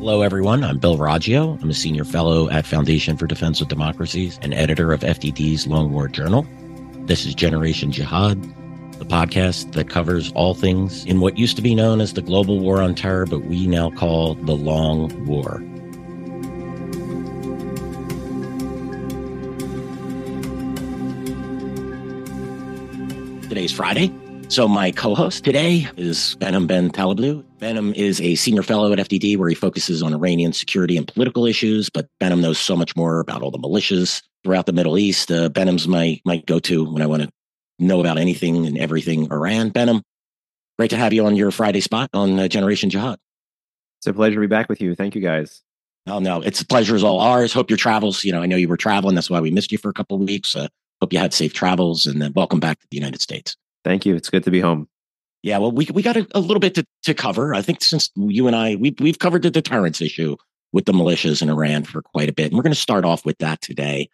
Hello, everyone. I'm Bill Roggio. I'm a senior fellow at Foundation for Defense of Democracies and editor of FDD's Long War Journal. This is Generation Jihad, the podcast that covers all things in what used to be known as the global war on terror, but we now call the Long War. Today's Friday, so my co-host today is Behnam Ben Taleblu. Behnam is a senior fellow at FDD where he focuses on Iranian security and political issues, but Behnam knows so much more about all the militias throughout the Middle East. Uh, Behnam's my, my go-to when I want to know about anything and everything Iran. Behnam, great to have you on your Friday spot on uh, Generation Jihad. It's a pleasure to be back with you. Thank you, guys. Oh, no, it's a pleasure is all ours. Hope your travels, you know, I know you were traveling. That's why we missed you for a couple of weeks. Uh, hope you had safe travels and then welcome back to the United States. Thank you. It's good to be home. Yeah, well, we we got a, a, little bit to, to cover. I think since you and I we we've covered the deterrence issue with the militias in Iran for quite a bit, and we're going to start off with that today.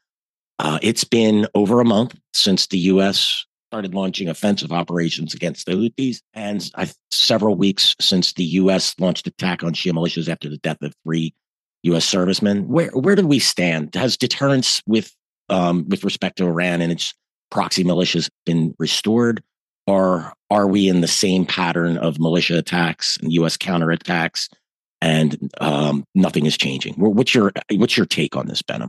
Uh, it's been over a month since the U.S. started launching offensive operations against the Houthis, and several weeks since the U.S. launched attack on Shia militias after the death of three U.S. servicemen. Where where do we stand? Has deterrence with um, with respect to Iran and its proxy militias been restored? Or are we in the same pattern of militia attacks and U.S. counterattacks, and um, nothing is changing? What's your what's your take on this, Behnam?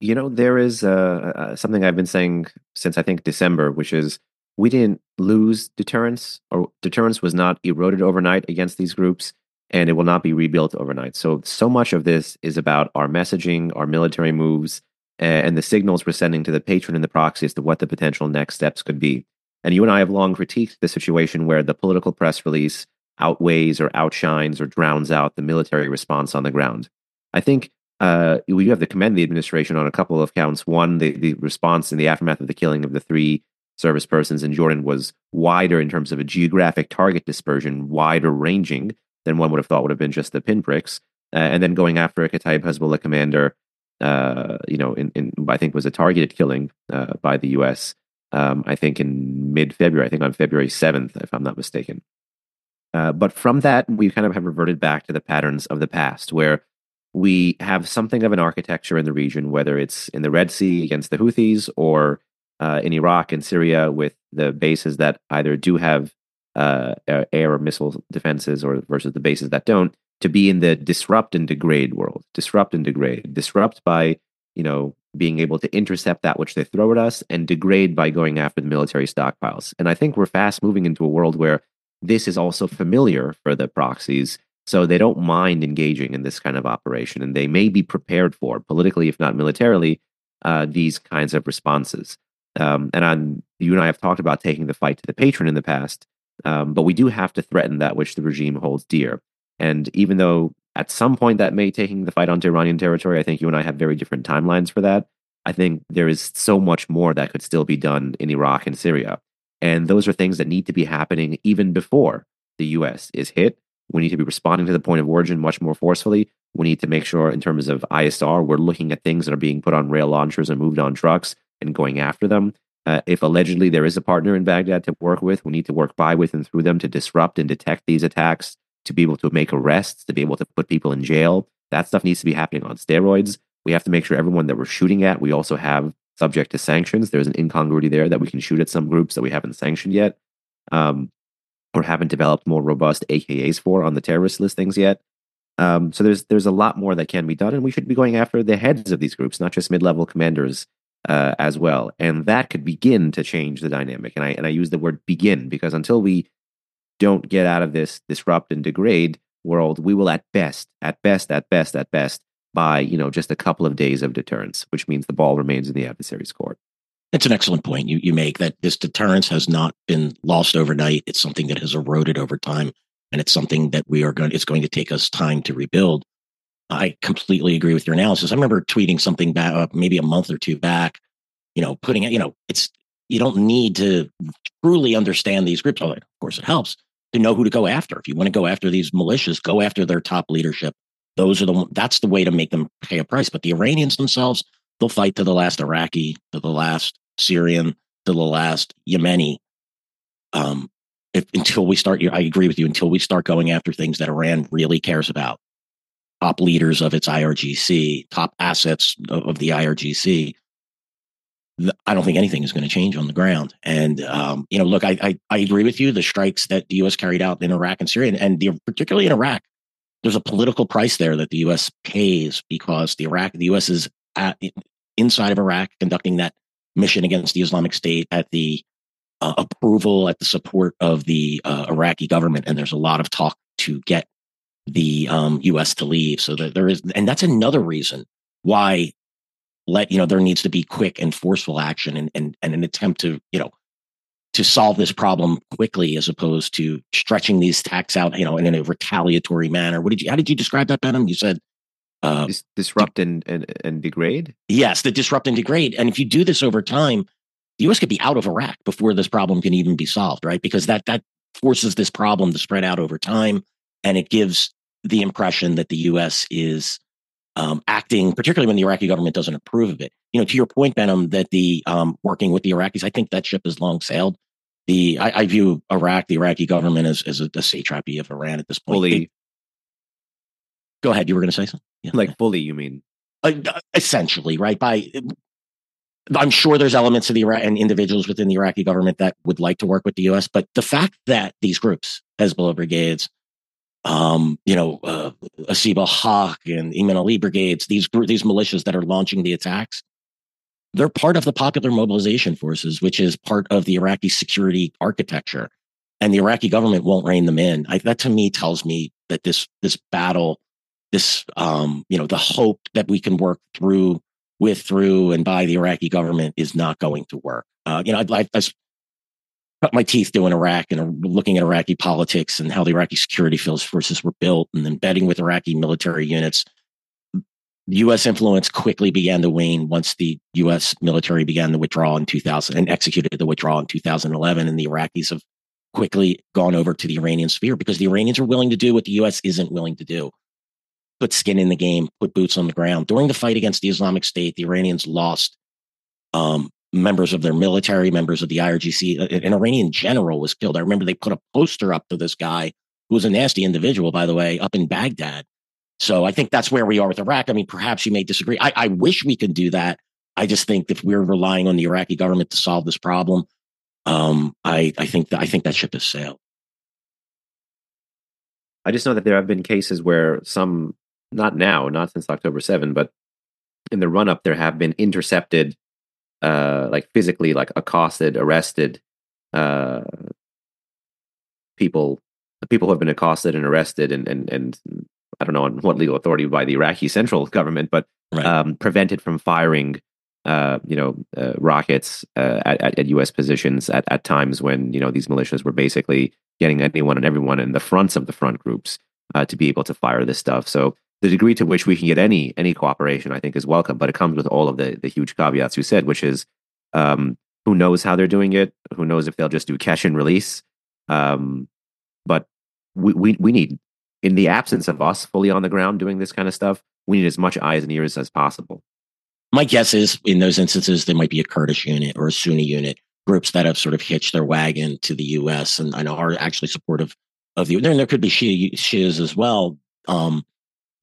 You know, there is uh, uh, something I've been saying since I think December, which is we didn't lose deterrence, or deterrence was not eroded overnight against these groups, and it will not be rebuilt overnight. So, so much of this is about our messaging, our military moves, and the signals we're sending to the patron and the proxy as to what the potential next steps could be. And you and I have long critiqued the situation where the political press release outweighs or outshines or drowns out the military response on the ground. I think uh, we have to commend the administration on a couple of counts. One, the, the response in the aftermath of the killing of the three service persons in Jordan was wider in terms of a geographic target dispersion, wider ranging than one would have thought would have been just the pinpricks. Uh, and then going after a Kataib Hezbollah commander, uh, you know, in, in, I think was a targeted killing uh, by the U.S um, I think in mid February, I think on February 7th, if I'm not mistaken. Uh, but from that, we kind of have reverted back to the patterns of the past where we have something of an architecture in the region, whether it's in the Red Sea against the Houthis or uh, in Iraq and Syria with the bases that either do have uh, air or missile defenses or versus the bases that don't, to be in the disrupt and degrade world. Disrupt and degrade. Disrupt by, you know, being able to intercept that which they throw at us and degrade by going after the military stockpiles. And I think we're fast moving into a world where this is also familiar for the proxies. So they don't mind engaging in this kind of operation, and they may be prepared for, politically, if not militarily, uh, these kinds of responses. Um, and I'm, you and I have talked about taking the fight to the patron in the past, um, but we do have to threaten that which the regime holds dear. And even though at some point, that may taking the fight onto Iranian territory. I think you and I have very different timelines for that. I think there is so much more that could still be done in Iraq and Syria. And those are things that need to be happening even before the US is hit. We need to be responding to the point of origin much more forcefully. We need to make sure, in terms of ISR, we're looking at things that are being put on rail launchers and moved on trucks and going after them. Uh, if allegedly there is a partner in Baghdad to work with, we need to work by, with, and through them to disrupt and detect these attacks to be able to make arrests, to be able to put people in jail. That stuff needs to be happening on steroids. We have to make sure everyone that we're shooting at, we also have subject to sanctions. There's an incongruity there that we can shoot at some groups that we haven't sanctioned yet, um, or haven't developed more robust AKAs for on the terrorist listings yet. Um, so there's there's a lot more that can be done, and we should be going after the heads of these groups, not just mid-level commanders uh, as well. And that could begin to change the dynamic. And I and I use the word begin because until we don't get out of this disrupt and degrade world, we will at best, at best, at best, at best, by you know just a couple of days of deterrence, which means the ball remains in the adversary's court. It's an excellent point you, you make that this deterrence has not been lost overnight. It's something that has eroded over time, and it's something that we are going. It's going to take us time to rebuild. I completely agree with your analysis. I remember tweeting something back, uh, maybe a month or two back. You know, putting it. You know, it's you don't need to truly understand these groups. Although, of course, it helps to know who to go after. If you want to go after these militias, go after their top leadership. Those are the that's the way to make them pay a price. But the Iranians themselves, they'll fight to the last Iraqi, to the last Syrian, to the last Yemeni. Um, if, until we start, I agree with you. Until we start going after things that Iran really cares about, top leaders of its IRGC, top assets of, of the IRGC, I don't think anything is going to change on the ground. And um, you know, look, I, I, I agree with you. The strikes that the U.S. carried out in Iraq and Syria, and, and the, particularly in Iraq, there's a political price there that the U.S. pays because the Iraq, the U.S. is at, inside of Iraq conducting that mission against the Islamic State at the uh, approval, at the support of the uh, Iraqi government, and there's a lot of talk to get the um, U.S. to leave. So that there is, and that's another reason why let you know there needs to be quick and forceful action and and, and an attempt to you know to solve this problem quickly as opposed to stretching these attacks out you know in a retaliatory manner. What did you how did you describe that Behnam? You said uh, Dis- disrupt and, and and degrade? Yes the disrupt and degrade. And if you do this over time the us could be out of iraq before this problem can even be solved right? Because that that forces this problem to spread out over time and it gives the impression that the us is um, acting, particularly when the Iraqi government doesn't approve of it. You know, to your point, Behnam, that the um, working with the Iraqis, I think that ship has long sailed. The I, I view Iraq, the Iraqi government, as as a, a satrapy of Iran at this point. Fully. They, go ahead. You were going to say something. Yeah. Like fully, you mean? Uh, essentially, right? By I'm sure there's elements of the Iraq and individuals within the Iraqi government that would like to work with the U.S., but the fact that these groups, Hezbollah brigades, um, you know, uh, Asiba Haq and Imam Ali brigades, these these militias that are launching the attacks, they're part of the popular mobilization forces, which is part of the Iraqi security architecture. And the Iraqi government won't rein them in. I, that to me tells me that this this battle, this um, you know, the hope that we can work through with, through, and by the Iraqi government is not going to work. Uh, you know, I, I, cut my teeth doing Iraq and looking at Iraqi politics and how the Iraqi security forces were built and then betting with Iraqi military units. U.S. influence quickly began to wane once the U.S. military began the withdrawal in 2000 and executed the withdrawal in 2011. And the Iraqis have quickly gone over to the Iranian sphere because the Iranians are willing to do what the U.S. isn't willing to do put skin in the game, put boots on the ground. During the fight against the Islamic State, the Iranians lost um, members of their military, members of the IRGC. An Iranian general was killed. I remember they put a poster up to this guy who was a nasty individual, by the way, up in Baghdad. So I think that's where we are with Iraq. I mean, perhaps you may disagree. I, I wish we could do that. I just think if we're relying on the Iraqi government to solve this problem, um, I, I think that I think that ship has sailed. I just know that there have been cases where some, not now, not since October 7, but in the run up, there have been intercepted uh, like physically like accosted, arrested uh, people, people who have been accosted and arrested, and and and I don't know on what legal authority by the Iraqi central government, but right. um, prevented from firing, uh, you know, uh, rockets uh, at, at U.S. positions at, at times when you know these militias were basically getting anyone and everyone in the fronts of the front groups uh, to be able to fire this stuff. So the degree to which we can get any any cooperation, I think, is welcome. But it comes with all of the the huge caveats you said, which is um, who knows how they're doing it? Who knows if they'll just do cash and release? Um, but we, we we need, in the absence of us fully on the ground doing this kind of stuff, we need as much eyes and ears as possible. My guess is in those instances there might be a Kurdish unit or a Sunni unit, groups that have sort of hitched their wagon to the U.S. and know are actually supportive of the. There, there could be Shia, Shias as well. Um,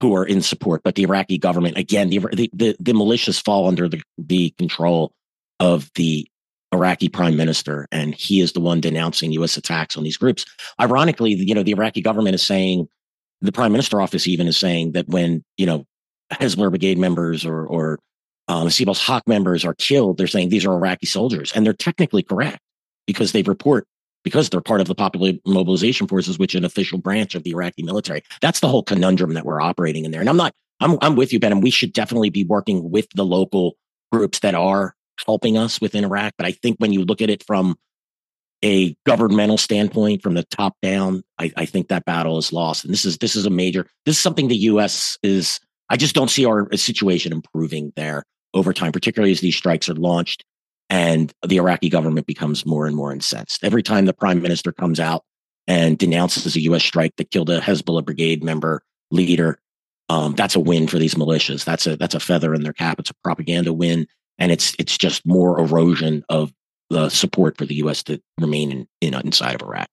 who are in support, but the Iraqi government, again, the, the, the, militias fall under the, the control of the Iraqi prime minister, and he is the one denouncing U.S. attacks on these groups. Ironically, you know, the Iraqi government is saying, the prime minister office even is saying that when, you know, Hezbollah brigade members or, or um, Haq members are killed, they're saying these are Iraqi soldiers. And they're technically correct because they report because they're part of the Popular Mobilization Forces, which is an official branch of the Iraqi military. That's the whole conundrum that we're operating in there. And I'm not, I'm, I'm with you, Ben, and we should definitely be working with the local groups that are helping us within Iraq. But I think when you look at it from a governmental standpoint, from the top down, I, I think that battle is lost. And this is this is a major. This is something the U.S. is. I just don't see our situation improving there over time, particularly as these strikes are launched and the Iraqi government becomes more and more incensed. Every time the prime minister comes out and denounces a U.S. strike that killed a Hezbollah brigade member leader, um, that's a win for these militias. That's a that's a feather in their cap. It's a propaganda win, and it's it's just more erosion of the support for the U.S. to remain in, in inside of Iraq.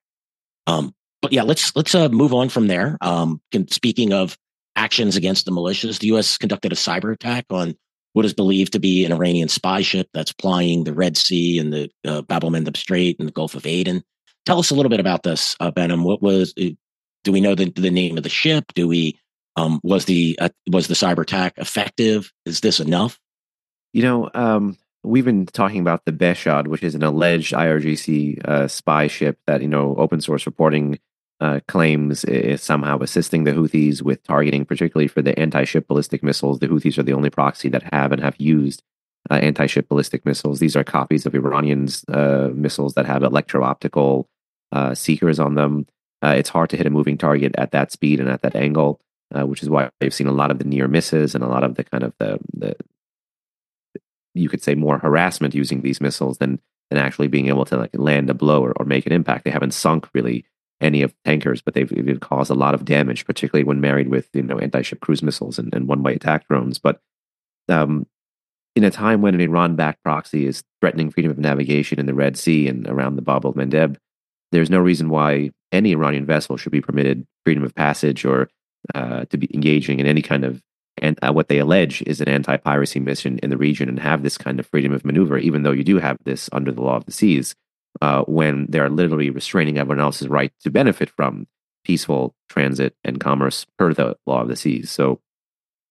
Um, but yeah, let's let's uh, move on from there. Um, can, speaking of actions against the militias. The U.S. conducted a cyber attack on what is believed to be an Iranian spy ship that's plying the Red Sea and the uh, Bab el Mandeb Strait and the Gulf of Aden. Tell us a little bit about this, uh, Behnam. What was? Uh, do we know the, the name of the ship? Do we? Um, was the uh, was the cyber attack effective? Is this enough? You know, um, we've been talking about the Behshad, which is an alleged IRGC uh, spy ship that you know open source reporting uh, claims is somehow assisting the Houthis with targeting, particularly for the anti ship ballistic missiles. The Houthis are the only proxy that have and have used uh, anti ship ballistic missiles. These are copies of Iranians' uh, missiles that have electro optical uh, seekers on them. Uh, it's hard to hit a moving target at that speed and at that angle, uh, which is why we have seen a lot of the near misses and a lot of the kind of the, the you could say more harassment using these missiles than than actually being able to like land a blow or, or make an impact. They haven't sunk really any of tankers, but they've, they've caused a lot of damage, particularly when married with you know anti-ship cruise missiles and, and one-way attack drones. But um, in a time when an Iran-backed proxy is threatening freedom of navigation in the Red Sea and around the Bab el Mandeb, there's no reason why any Iranian vessel should be permitted freedom of passage or uh, to be engaging in any kind of and uh, what they allege is an anti-piracy mission in the region and have this kind of freedom of maneuver, even though you do have this under the law of the seas uh, when they're literally restraining everyone else's right to benefit from peaceful transit and commerce per the law of the seas. So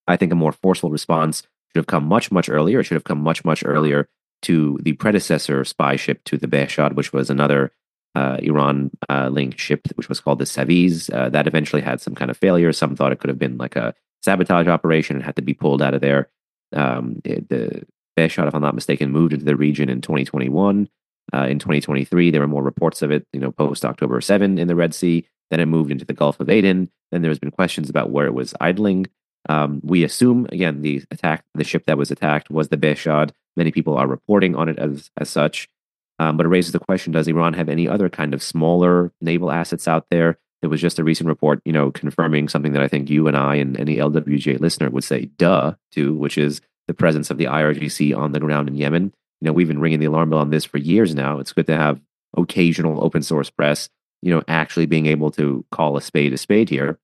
I think a more forceful response should have come much, much earlier. It should have come much, much earlier to the predecessor spy ship to the Behshad, which was another uh, Iran uh, linked ship, which was called the Saviz. Uh, that eventually had some kind of failure. Some thought it could have been like a sabotage operation and had to be pulled out of there. Um, the Behshad, if I'm not mistaken, moved into the region in 2021. Uh, in 2023, there were more reports of it, you know, post October 7 in the Red Sea. Then it moved into the Gulf of Aden. Then there's been questions about where it was idling. Um, we assume, again, the attack, the ship that was attacked was the Behshad. Many people are reporting on it as, as such. Um, but it raises the question does Iran have any other kind of smaller naval assets out there? There was just a recent report, you know, confirming something that I think you and I and any LWJ listener would say, duh, to, which is the presence of the IRGC on the ground in Yemen you know, we've been ringing the alarm bell on this for years now. It's good to have occasional open source press, you know, actually being able to call a spade a spade here.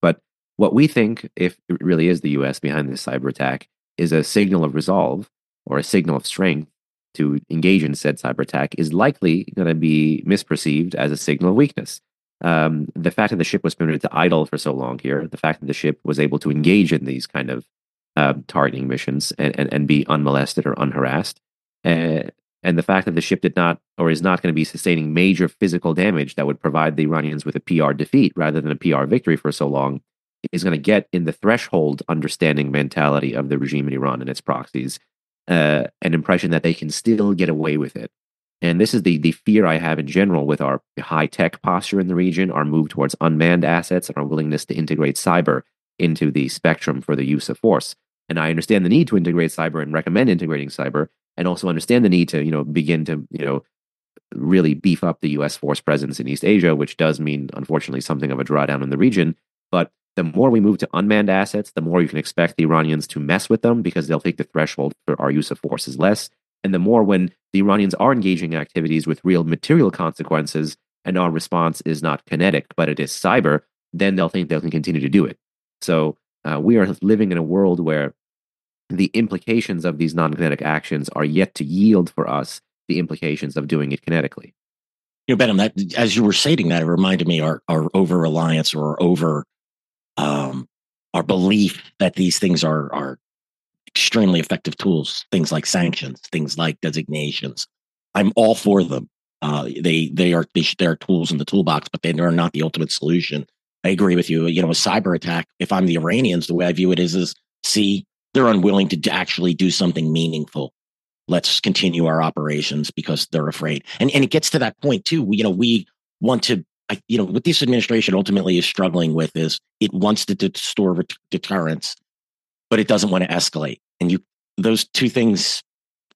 But what we think, if it really is the US behind this cyber attack, is a signal of resolve or a signal of strength to engage in said cyber attack is likely going to be misperceived as a signal of weakness. Um, the fact that the ship was permitted to idle for so long here, the fact that the ship was able to engage in these kind of uh, targeting missions and, and, and be unmolested or unharassed, uh, and the fact that the ship did not or is not going to be sustaining major physical damage that would provide the Iranians with a PR defeat rather than a PR victory for so long is going to get in the threshold understanding mentality of the regime in Iran and its proxies uh, an impression that they can still get away with it. And this is the, the fear I have in general with our high tech posture in the region, our move towards unmanned assets, and our willingness to integrate cyber into the spectrum for the use of force. And I understand the need to integrate cyber and recommend integrating cyber, and also understand the need to you know begin to you know really beef up the U.S. force presence in East Asia, which does mean unfortunately something of a drawdown in the region. But the more we move to unmanned assets, the more you can expect the Iranians to mess with them because they'll think the threshold for our use of force is less. And the more when the Iranians are engaging in activities with real material consequences and our response is not kinetic, but it is cyber, then they'll think they can continue to do it. So uh, we are living in a world where the implications of these non-kinetic actions are yet to yield for us the implications of doing it kinetically. You know, Behnam, that as you were stating that, it reminded me our, our over reliance or over um, our belief that these things are are extremely effective tools. Things like sanctions, things like designations. I'm all for them. Uh, they they are they, they are tools in the toolbox, but they are not the ultimate solution. I agree with you. You know, a cyber attack. If I'm the Iranians, the way I view it is is see they're unwilling to actually do something meaningful. Let's continue our operations because they're afraid. And and it gets to that point too. We, you know, we want to, you know, what this administration ultimately is struggling with is it wants to store deterrence, but it doesn't want to escalate. And you, those two things,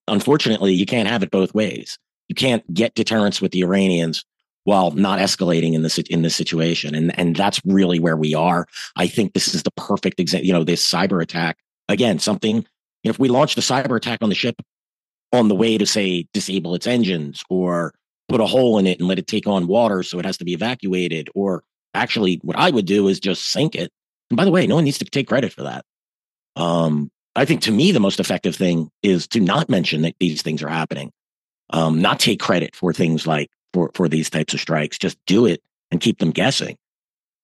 unfortunately, you can't have it both ways. You can't get deterrence with the Iranians while not escalating in this in this situation. And and that's really where we are. I think this is the perfect example. You know, this cyber attack again, something, if we launched a cyber attack on the ship on the way to say disable its engines or put a hole in it and let it take on water so it has to be evacuated, or actually what I would do is just sink it And by the way, no one needs to take credit for that. Um, I think to me, the most effective thing is to not mention that these things are happening, um, not take credit for things like for, for these types of strikes. Just do it and keep them guessing.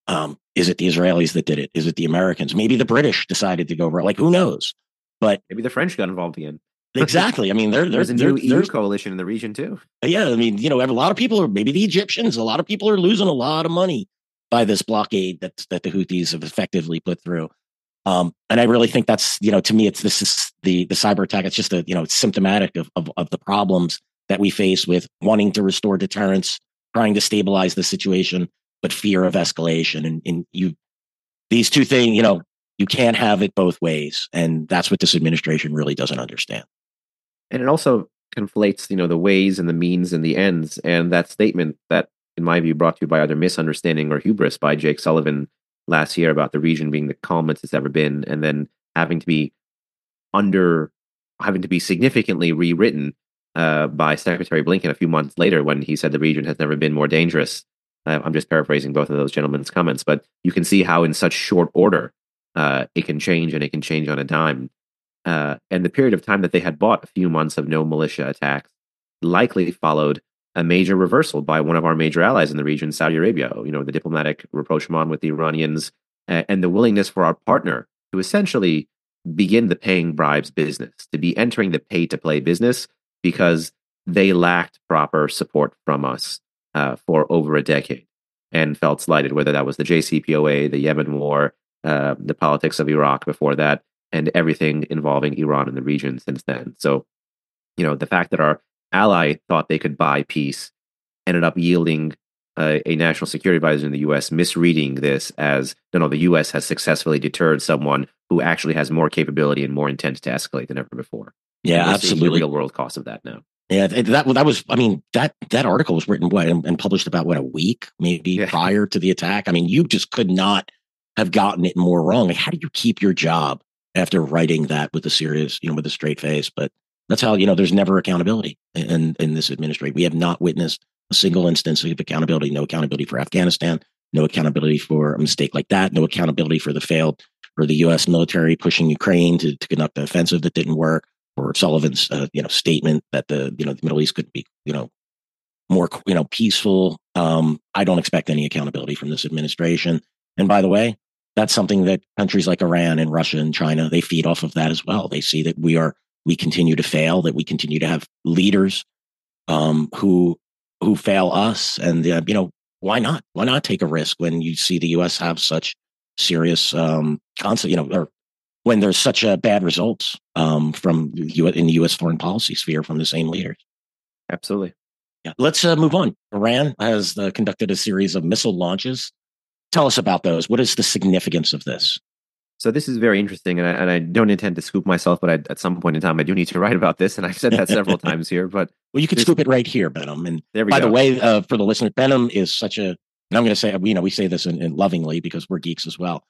Um, is it the Israelis that did it? Is it the Americans? Maybe the British decided to go over. Like who knows? But maybe the French got involved again. exactly. I mean, there, there's a new EU coalition in the region too. Yeah, I mean, you know, have a lot of people are maybe the Egyptians. A lot of people are losing a lot of money by this blockade that that the Houthis have effectively put through. Um, and I really think that's you know to me it's this is the the cyber attack. It's just a you know it's symptomatic of, of of the problems that we face with wanting to restore deterrence, trying to stabilize the situation, but fear of escalation. And, and you these two things, you know, you can't have it both ways, and that's what this administration really doesn't understand. And it also conflates, you know, the ways and the means and the ends. And that statement that, in my view, brought to you by either misunderstanding or hubris by Jake Sullivan last year about the region being the calmest it's ever been, and then having to be under having to be significantly rewritten uh, by Secretary Blinken a few months later when he said the region has never been more dangerous. Uh, I'm just paraphrasing both of those gentlemen's comments, but you can see how in such short order uh, it can change and it can change on a dime. Uh, and the period of time that they had bought a few months of no militia attacks likely followed a major reversal by one of our major allies in the region, Saudi Arabia. You know, the diplomatic rapprochement with the Iranians uh, and the willingness for our partner to essentially begin the paying bribes business, to be entering the pay to play business because they lacked proper support from us uh, for over a decade and felt slighted, whether that was the JCPOA, the Yemen war, uh, the politics of Iraq before that, and everything involving Iran in the region since then. So, you know, the fact that our ally thought they could buy peace ended up yielding uh, a national security advisor in the U.S. misreading this as no, no, the U.S. has successfully deterred someone who actually has more capability and more intent to escalate than ever before. Yeah, absolutely. The real world cost of that now. Yeah, that that was. I mean, that that article was written what and, and published about what a week maybe yeah. prior to the attack. I mean, you just could not have gotten it more wrong. Like, how do you keep your job after writing that with a serious, you know, with a straight face? But that's how you know there's never accountability in in this administration. We have not witnessed a single instance of accountability. No accountability for Afghanistan. No accountability for a mistake like that. No accountability for the failed for the U.S. military pushing Ukraine to, to conduct an offensive that didn't work. Or Sullivan's uh, you know statement that the you know the Middle East could be you know more you know peaceful. Um, I don't expect any accountability from this administration. And by the way, that's something that countries like Iran and Russia and China they feed off of that as well. They see that we are we continue to fail, that we continue to have leaders um, who who fail us, and uh, you know why not? Why not take a risk when you see the U.S. have such serious um, you know, or when there's such a bad results um, from U- in the U.S. foreign policy sphere from the same leaders. Absolutely. Yeah. Let's uh, move on. Iran has uh, conducted a series of missile launches. Tell us about those. What is the significance of this? So this is very interesting, and I, and I don't intend to scoop myself, but I, at some point in time, I do need to write about this, and I've said that several times here. But well, you could scoop it right here, Behnam. And there by go. the way, uh, for the listener, Behnam is such a, and I'm going to say, you know, we say this in, in lovingly because we're geeks as well.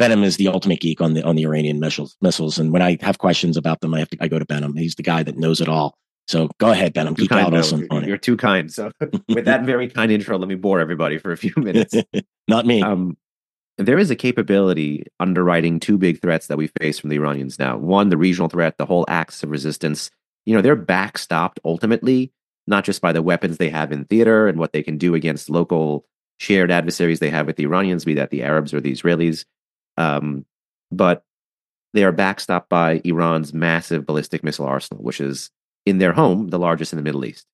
Behnam is the ultimate geek on the on the Iranian missiles, missiles, and when I have questions about them, I have to I go to Behnam. He's the guy that knows it all. So go ahead, Behnam. Geek out no, on, on You're too kind. So with that very kind intro, let me bore everybody for a few minutes. Not me. Um, there is a capability underwriting two big threats that we face from the Iranians now. One, the regional threat, the whole axis of resistance. You know, they're backstopped ultimately, not just by the weapons they have in theater and what they can do against local shared adversaries they have with the Iranians, be that the Arabs or the Israelis, um, but they are backstopped by Iran's massive ballistic missile arsenal, which is in their home, the largest in the Middle East.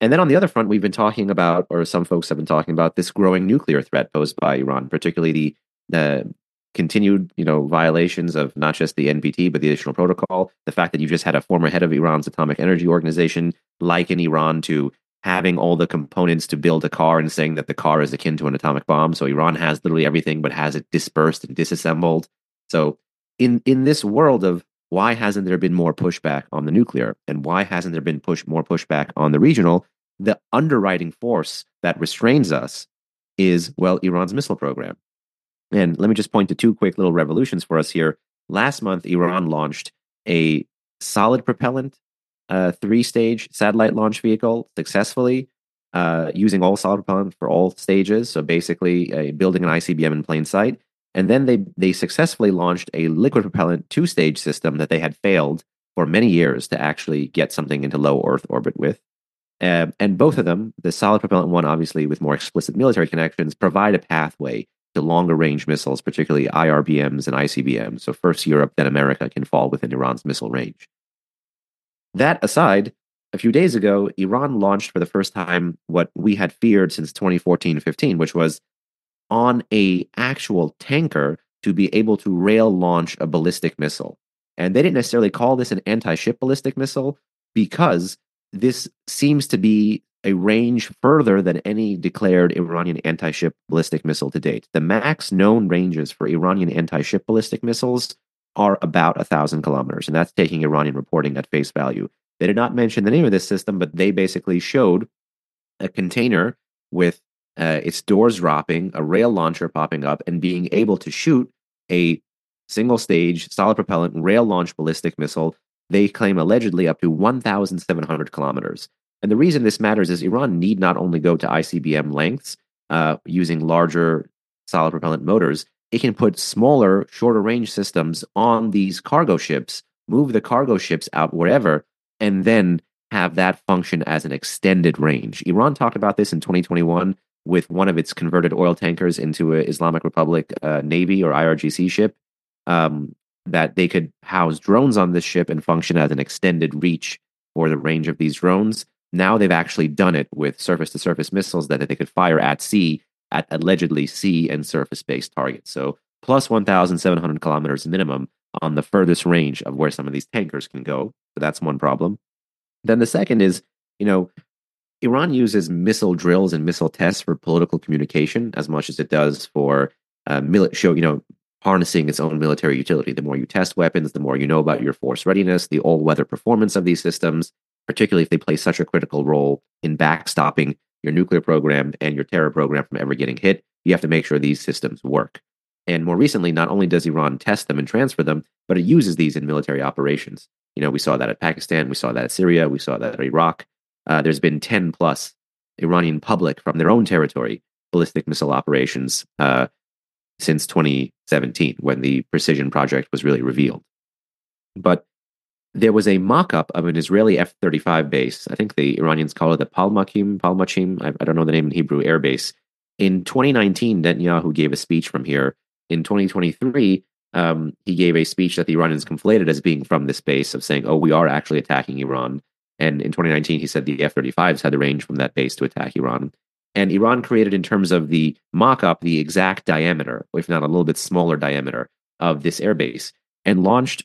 And then on the other front, we've been talking about, or some folks have been talking about, this growing nuclear threat posed by Iran, particularly the, the continued, you know, violations of not just the NPT but the additional protocol. The fact that you just had a former head of Iran's atomic energy organization liken Iran to having all the components to build a car and saying that the car is akin to an atomic bomb. So Iran has literally everything, but has it dispersed and disassembled. So in in this world of why hasn't there been more pushback on the nuclear and why hasn't there been push more pushback on the regional the underwriting force that restrains us is, well, Iran's missile program. And let me just point to two quick little revolutions for us here. Last month, Iran launched a solid propellant uh, three stage satellite launch vehicle successfully uh, using all solid propellant for all stages. So basically, uh, building an ICBM in plain sight. And then they they successfully launched a liquid propellant two stage system that they had failed for many years to actually get something into low Earth orbit with. Uh, and both of them, the solid propellant one, obviously with more explicit military connections, provide a pathway to longer range missiles, particularly IRBMs and ICBMs. So first Europe, then America can fall within Iran's missile range. That aside, a few days ago, Iran launched for the first time what we had feared since 2014-15, which was on a actual tanker to be able to rail launch a ballistic missile. And they didn't necessarily call this an anti-ship ballistic missile because this seems to be a range further than any declared Iranian anti ship ballistic missile to date. The max known ranges for Iranian anti ship ballistic missiles are about a thousand kilometers, and that's taking Iranian reporting at face value. They did not mention the name of this system, but they basically showed a container with uh, its doors dropping, a rail launcher popping up, and being able to shoot a single stage solid propellant rail launch ballistic missile. They claim allegedly up to 1,700 kilometers. And the reason this matters is Iran need not only go to ICBM lengths uh, using larger solid propellant motors, it can put smaller, shorter range systems on these cargo ships, move the cargo ships out wherever, and then have that function as an extended range. Iran talked about this in 2021 with one of its converted oil tankers into an Islamic Republic uh, Navy or IRGC ship. Um, that they could house drones on this ship and function as an extended reach for the range of these drones. Now they've actually done it with surface to surface missiles that they could fire at sea at allegedly sea and surface based targets. So plus 1,700 kilometers minimum on the furthest range of where some of these tankers can go. So that's one problem. Then the second is, you know, Iran uses missile drills and missile tests for political communication as much as it does for uh, mili- show, you know, harnessing its own military utility. The more you test weapons, the more you know about your force readiness, the all weather performance of these systems, particularly if they play such a critical role in backstopping your nuclear program and your terror program from ever getting hit. You have to make sure these systems work. And more recently, not only does Iran test them and transfer them, but it uses these in military operations. You know, we saw that at Pakistan, we saw that at Syria, we saw that at Iraq. Uh, there's been 10 plus Iranian public from their own territory ballistic missile operations uh, since 2017, when the Precision Project was really revealed. But there was a mock-up of an Israeli F-35 base. I think the Iranians call it the Palmachim, Palmachim. I, I don't know the name in Hebrew. Air base. In 2019, Netanyahu gave a speech from here. In 2023, um, he gave a speech that the Iranians conflated as being from this base of saying, "Oh, we are actually attacking Iran." And in 2019, he said the F-35s had the range from that base to attack Iran. And Iran created, in terms of the mock-up, the exact diameter, if not a little bit smaller diameter, of this airbase, and launched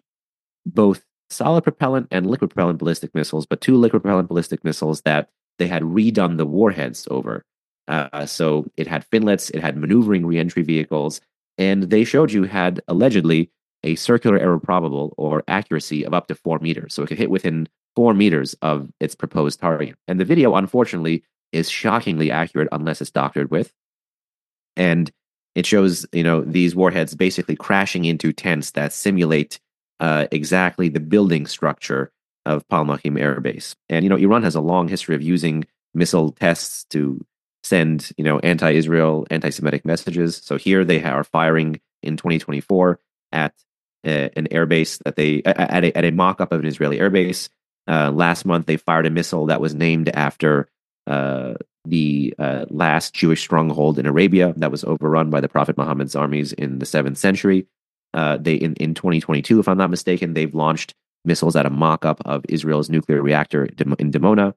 both solid propellant and liquid propellant ballistic missiles, but two liquid propellant ballistic missiles that they had redone the warheads over. Uh, so it had finlets, it had maneuvering reentry vehicles, and they showed you had allegedly a circular error probable or accuracy of up to four meters. So it could hit within four meters of its proposed target. And the video, unfortunately, is shockingly accurate unless it's doctored with. And it shows, you know, these warheads basically crashing into tents that simulate uh, exactly the building structure of Palmachim Air Base. And you know, Iran has a long history of using missile tests to send you know anti-Israel, anti-Semitic messages. So here they are firing in 2024 at uh, an airbase that they at a, at a mock-up of an Israeli airbase. Uh, last month, they fired a missile that was named after uh, the uh, last Jewish stronghold in Arabia that was overrun by the Prophet Muhammad's armies in the seventh century. Uh, they in, in 2022, if I'm not mistaken, they've launched missiles at a mock-up of Israel's nuclear reactor in Dimona.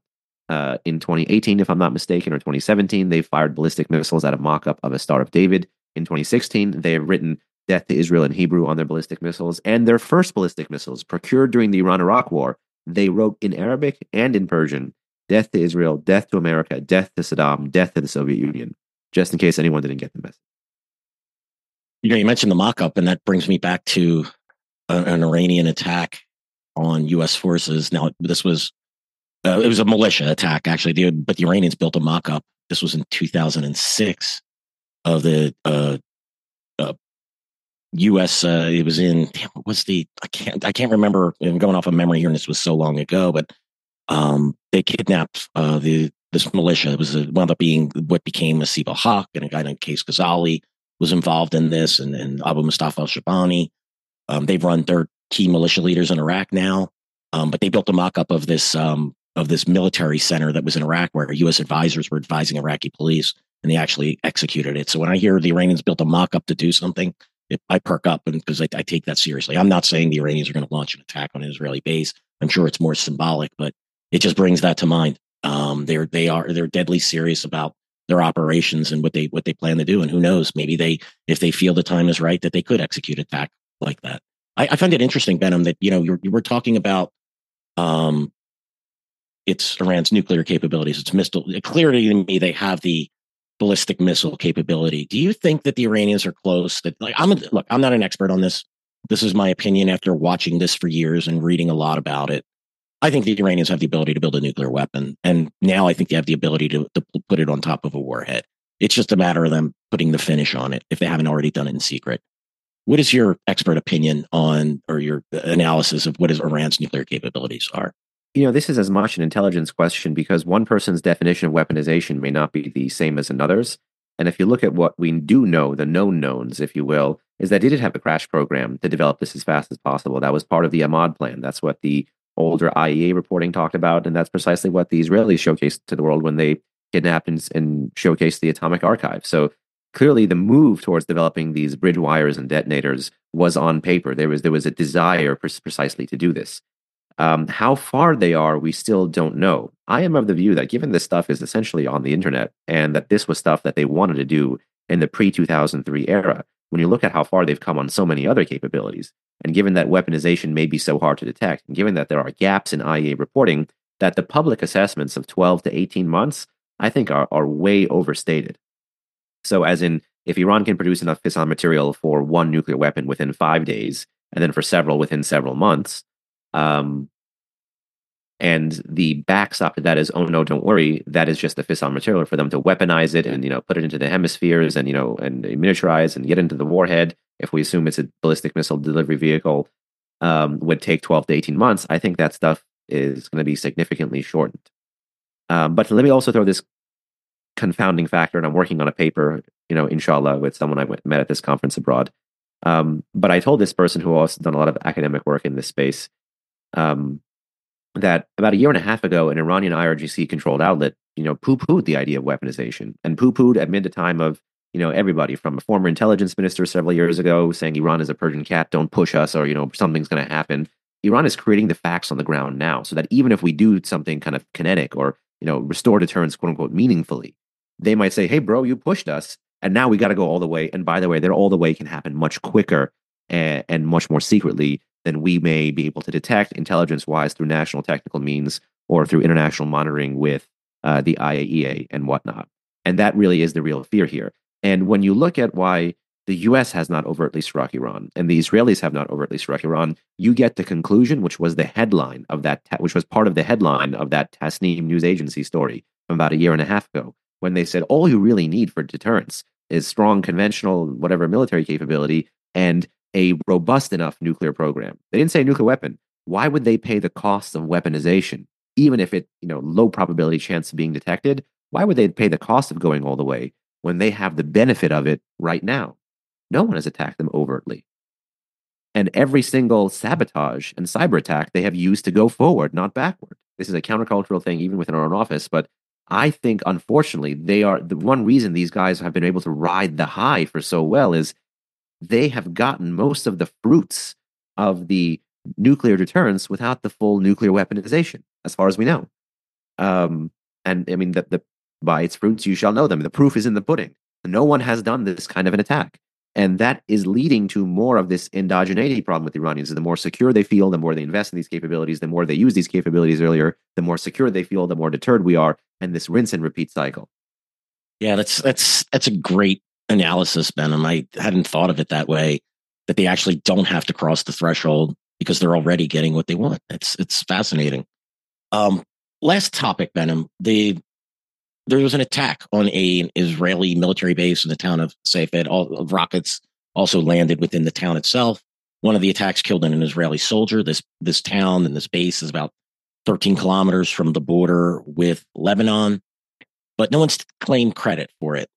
Uh, in 2018, if I'm not mistaken, or 2017, they fired ballistic missiles at a mock-up of a Star of David. In 2016, they have written "Death to Israel" in Hebrew on their ballistic missiles, and their first ballistic missiles, procured during the Iran-Iraq War, they wrote in Arabic and in Persian "Death to Israel," "Death to America," "Death to Saddam," "Death to the Soviet Union," just in case anyone didn't get the message. You know, you mentioned the mock-up, and that brings me back to an, an Iranian attack on U.S. forces. Now, this was uh, it was a militia attack, actually, but the Iranians built a mock-up. This was in 2006 of the uh, uh, U.S. Uh, it was in damn, what was the I can't I can't remember. I'm going off of memory here, and this was so long ago. But um, they kidnapped uh, the this militia. It was a, wound up being what became Asa'ib al-Haq and a guy named Qais Khazali was involved in this, and, and Abu Mustafa al-Sheibani. Um, they've run their key militia leaders in Iraq now, um, but they built a mock-up of this um, of this military center that was in Iraq, where U.S. advisors were advising Iraqi police, and they actually executed it. So when I hear the Iranians built a mock-up to do something, it, I perk up, and because I, I take that seriously. I'm not saying the Iranians are going to launch an attack on an Israeli base. I'm sure it's more symbolic, but it just brings that to mind. Um, they're they are they're deadly serious about their operations and what they what they plan to do. And who knows, maybe they if they feel the time is right that they could execute attack like that. I, I find it interesting, Behnam, that you know you were talking about um, it's Iran's nuclear capabilities. It's missile. Clearly, to me, they have the ballistic missile capability. Do you think that the Iranians are close? That like I'm a, look, I'm not an expert on this. This is my opinion after watching this for years and reading a lot about it. I think the Iranians have the ability to build a nuclear weapon. And now I think they have the ability to, to put it on top of a warhead. It's just a matter of them putting the finish on it if they haven't already done it in secret. What is your expert opinion on or your analysis of what is Iran's nuclear capabilities are? You know, this is as much an intelligence question because one person's definition of weaponization may not be the same as another's. And if you look at what we do know, the known knowns, if you will, is that they did have a crash program to develop this as fast as possible. That was part of the AMAD plan. That's what the older IAEA reporting talked about, and that's precisely what the Israelis showcased to the world when they kidnapped and, and showcased the atomic archive. So clearly, the move towards developing these bridge wires and detonators was on paper. There was there was a desire precisely to do this. Um, how far they are, we still don't know. I am of the view that given this stuff is essentially on the internet, and that this was stuff that they wanted to do in the pre 2003 era, when you look at how far they've come on so many other capabilities, and given that weaponization may be so hard to detect, and given that there are gaps in IAEA reporting, that the public assessments of 12 to 18 months, I think, are, are way overstated. So, as in, if Iran can produce enough fissile material for one nuclear weapon within five days, and then for several within several months, um, and the backstop to that is, oh no, don't worry, that is just the fissile material for them to weaponize it and you know put it into the hemispheres and you know and miniaturize and get into the warhead. If we assume it's a ballistic missile delivery vehicle, um, would take twelve to eighteen months. I think that stuff is going to be significantly shortened. Um, but let me also throw this confounding factor, and I'm working on a paper, you know, inshallah, with someone I went, met at this conference abroad. Um, but I told this person who also done a lot of academic work in this space um, that about a year and a half ago, an Iranian IRGC controlled outlet, you know, poo pooed the idea of weaponization and poo pooed amid the time of, you know, everybody from a former intelligence minister several years ago saying Iran is a Persian cat, don't push us, or, you know, something's going to happen. Iran is creating the facts on the ground now so that even if we do something kind of kinetic or, you know, restore deterrence, quote unquote, meaningfully, they might say, hey, bro, you pushed us. And now we got to go all the way. And by the way, that all the way can happen much quicker and, and much more secretly than we may be able to detect intelligence wise through national technical means or through international monitoring with uh, the IAEA and whatnot. And that really is the real fear here. And when you look at why the US has not overtly struck Iran and the Israelis have not overtly struck Iran, you get the conclusion, which was the headline of that, which was part of the headline of that Tasnim news agency story from about a year and a half ago, when they said all you really need for deterrence is strong conventional, whatever military capability and a robust enough nuclear program. They didn't say nuclear weapon. Why would they pay the cost of weaponization, even if it, you know, low probability chance of being detected? Why would they pay the cost of going all the way when they have the benefit of it right now? No one has attacked them overtly. And every single sabotage and cyber attack they have used to go forward, not backward. This is a countercultural thing, even within our own office. But I think, unfortunately, they are the one reason these guys have been able to ride the high for so well is they have gotten most of the fruits of the nuclear deterrence without the full nuclear weaponization, as far as we know. Um, and I mean, the, the, by its fruits you shall know them. The proof is in the pudding. No one has done this kind of an attack. And that is leading to more of this endogeneity problem with the Iranians. The more secure they feel, the more they invest in these capabilities, the more they use these capabilities earlier, the more secure they feel, the more deterred we are, and this rinse and repeat cycle. Yeah, that's that's that's a great analysis, Behnam. I hadn't thought of it that way. That they actually don't have to cross the threshold because they're already getting what they want. It's it's fascinating. Um, last topic, Behnam. The there was an attack on a, an Israeli military base in the town of Safed. All rockets also landed within the town itself. One of the attacks killed an Israeli soldier. This this town and this base is about 13 kilometers from the border with Lebanon, but no one's claimed credit for it.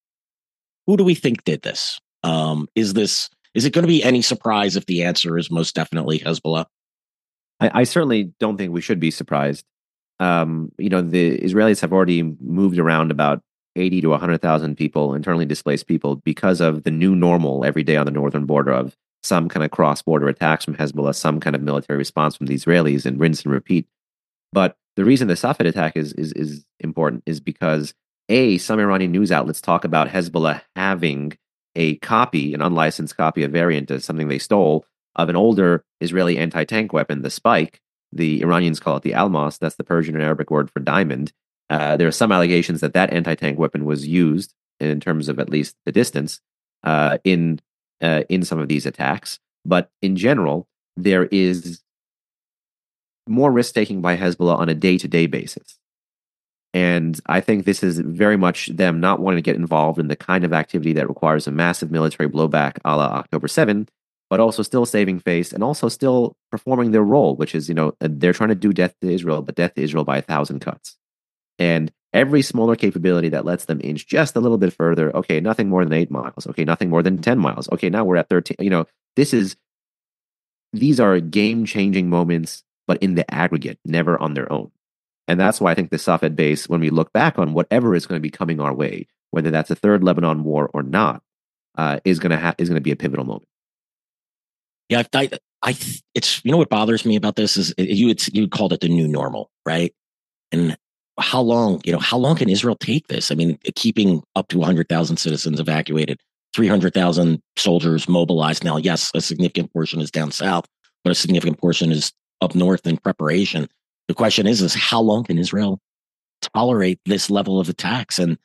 Who do we think did this? Um, is this is it going to be any surprise if the answer is most definitely Hezbollah? I, I certainly don't think we should be surprised. Um, you know, the Israelis have already moved around about 80 to 100,000 people, internally displaced people, because of the new normal every day on the northern border of some kind of cross border attacks from Hezbollah, some kind of military response from the Israelis, and rinse and repeat. But the reason the Safed attack is, is, is important is because A, some Iranian news outlets talk about Hezbollah having a copy, an unlicensed copy, a variant of something they stole of an older Israeli anti tank weapon, the Spike. The Iranians call it the Almas. That's the Persian and Arabic word for diamond. Uh, there are some allegations that that anti tank weapon was used in terms of at least the distance uh, in uh, in some of these attacks. But in general, there is more risk taking by Hezbollah on a day to day basis. And I think this is very much them not wanting to get involved in the kind of activity that requires a massive military blowback a la October 7, but also still saving face and also still performing their role, which is, you know, uh, they're trying to do death to Israel, but death to Israel by a thousand cuts. And every smaller capability that lets them inch just a little bit further, okay, nothing more than eight miles. Okay, nothing more than 10 miles. Okay, now we're at 13. You know, this is, these are game changing moments, but in the aggregate, never on their own. And that's why I think the Safed base, when we look back on whatever is going to be coming our way, whether that's a third Lebanon war or not, uh, is going to ha- is going to be a pivotal moment. Yeah, I, I, it's you know what bothers me about this is you it's, you called it the new normal, right? And how long you know how long can Israel take this? I mean, keeping up to 100,000 citizens evacuated, 300,000 soldiers mobilized. Now, yes, a significant portion is down south, but a significant portion is up north in preparation. The question is, is how long can Israel tolerate this level of attacks? And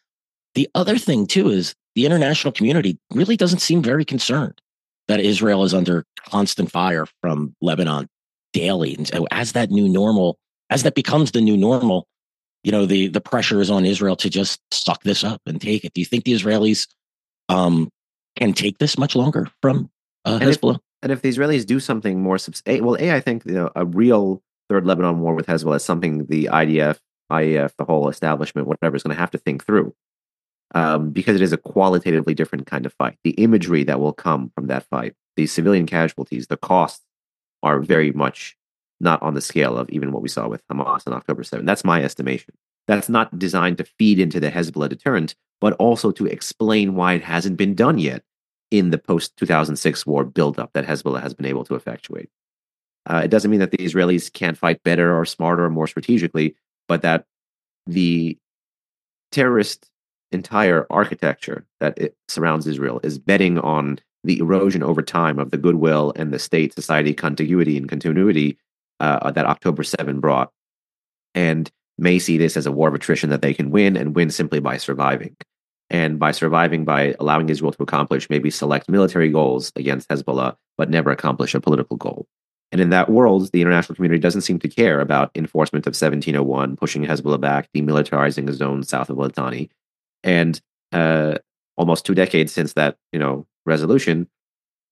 the other thing too is the international community really doesn't seem very concerned that Israel is under constant fire from Lebanon daily. And so as that new normal, as that becomes the new normal, you know, the the pressure is on Israel to just suck this up and take it. Do you think the Israelis um, can take this much longer from uh, Hezbollah? And if, and if the Israelis do something more, subs- well, a I think you know, a real third Lebanon war with Hezbollah is something the IDF, IEF, the whole establishment, whatever, is going to have to think through. Um, because it is a qualitatively different kind of fight. The imagery that will come from that fight, the civilian casualties, the costs are very much not on the scale of even what we saw with Hamas on October 7. That's my estimation. That's not designed to feed into the Hezbollah deterrent, but also to explain why it hasn't been done yet in the post 2006 war buildup that Hezbollah has been able to effectuate. Uh, it doesn't mean that the Israelis can't fight better or smarter or more strategically, but that the terrorist entire architecture that surrounds Israel is betting on the erosion over time of the goodwill and the state society contiguity and continuity uh, that October 7 brought, and may see this as a war of attrition that they can win and win simply by surviving. And by surviving, by allowing Israel to accomplish maybe select military goals against Hezbollah, but never accomplish a political goal. And in that world, the international community doesn't seem to care about enforcement of 1701, pushing Hezbollah back, demilitarizing a zone south of Litani. And uh, almost two decades since that, you know, resolution,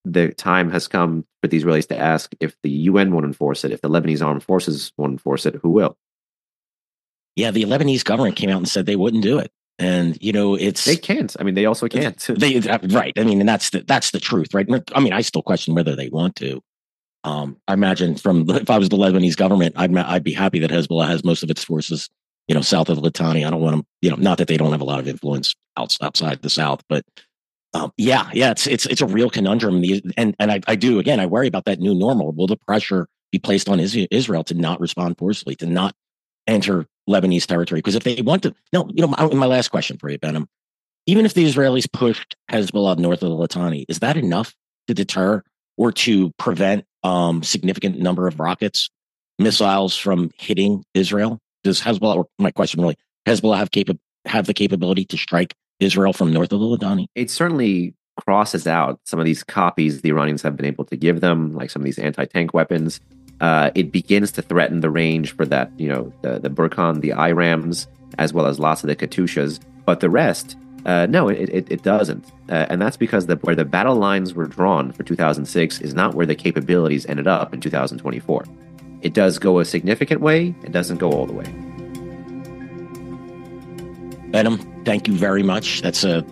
the time has come for the Israelis to ask if the UN won't enforce it, if the Lebanese armed forces won't enforce it, who will? Yeah, the Lebanese government came out and said they wouldn't do it. And you know, it's they can't. I mean, they also can't. they right. I mean, and that's the that's the truth, right? I mean, I still question whether they want to. Um, I imagine from if I was the Lebanese government, I'd I'd be happy that Hezbollah has most of its forces, you know, south of Litani. I don't want them, you know, not that they don't have a lot of influence outside the south, but um, yeah, yeah, it's it's it's a real conundrum. And and I, I do again, I worry about that new normal. Will the pressure be placed on Israel to not respond forcefully, to not enter Lebanese territory? Because if they want to, no, you know, my, my last question for you, Behnam. even if the Israelis pushed Hezbollah north of the Litani, is that enough to deter or to prevent um, significant number of rockets, missiles from hitting Israel? Does Hezbollah, my question really, Hezbollah have capa- have the capability to strike Israel from north of the Litani? It certainly crosses out some of these copies the Iranians have been able to give them, like some of these anti-tank weapons. Uh, it begins to threaten the range for that, you know, the, the Burkan, the IRAMs, as well as lots of the Katyushas. But the rest, uh, no, it, it, it doesn't. Uh, and that's because the, where the battle lines were drawn for 2006 is not where the capabilities ended up in 2024. It does go a significant way, it doesn't go all the way. Behnam, thank you very much. That's a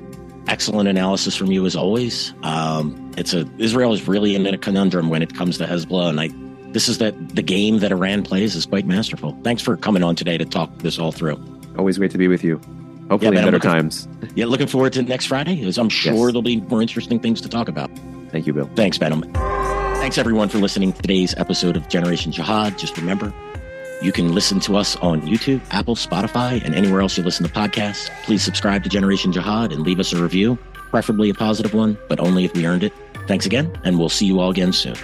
excellent analysis from you as always. Um, it's a Israel is really in a conundrum when it comes to Hezbollah, and I this is that the game that Iran plays is quite masterful. Thanks for coming on today to talk this all through. Always great to be with you. Hopefully, man, better looking- times. Yeah, looking forward to next Friday. As I'm sure Yes. there'll be more interesting things to talk about. Thank you, Bill. Thanks, Behnam. Thanks everyone for listening to today's episode of Generation Jihad. Just remember, you can listen to us on YouTube, Apple, Spotify, and anywhere else you listen to podcasts. Please subscribe to Generation Jihad and leave us a review, preferably a positive one, but only if we earned it. Thanks again, and we'll see you all again soon.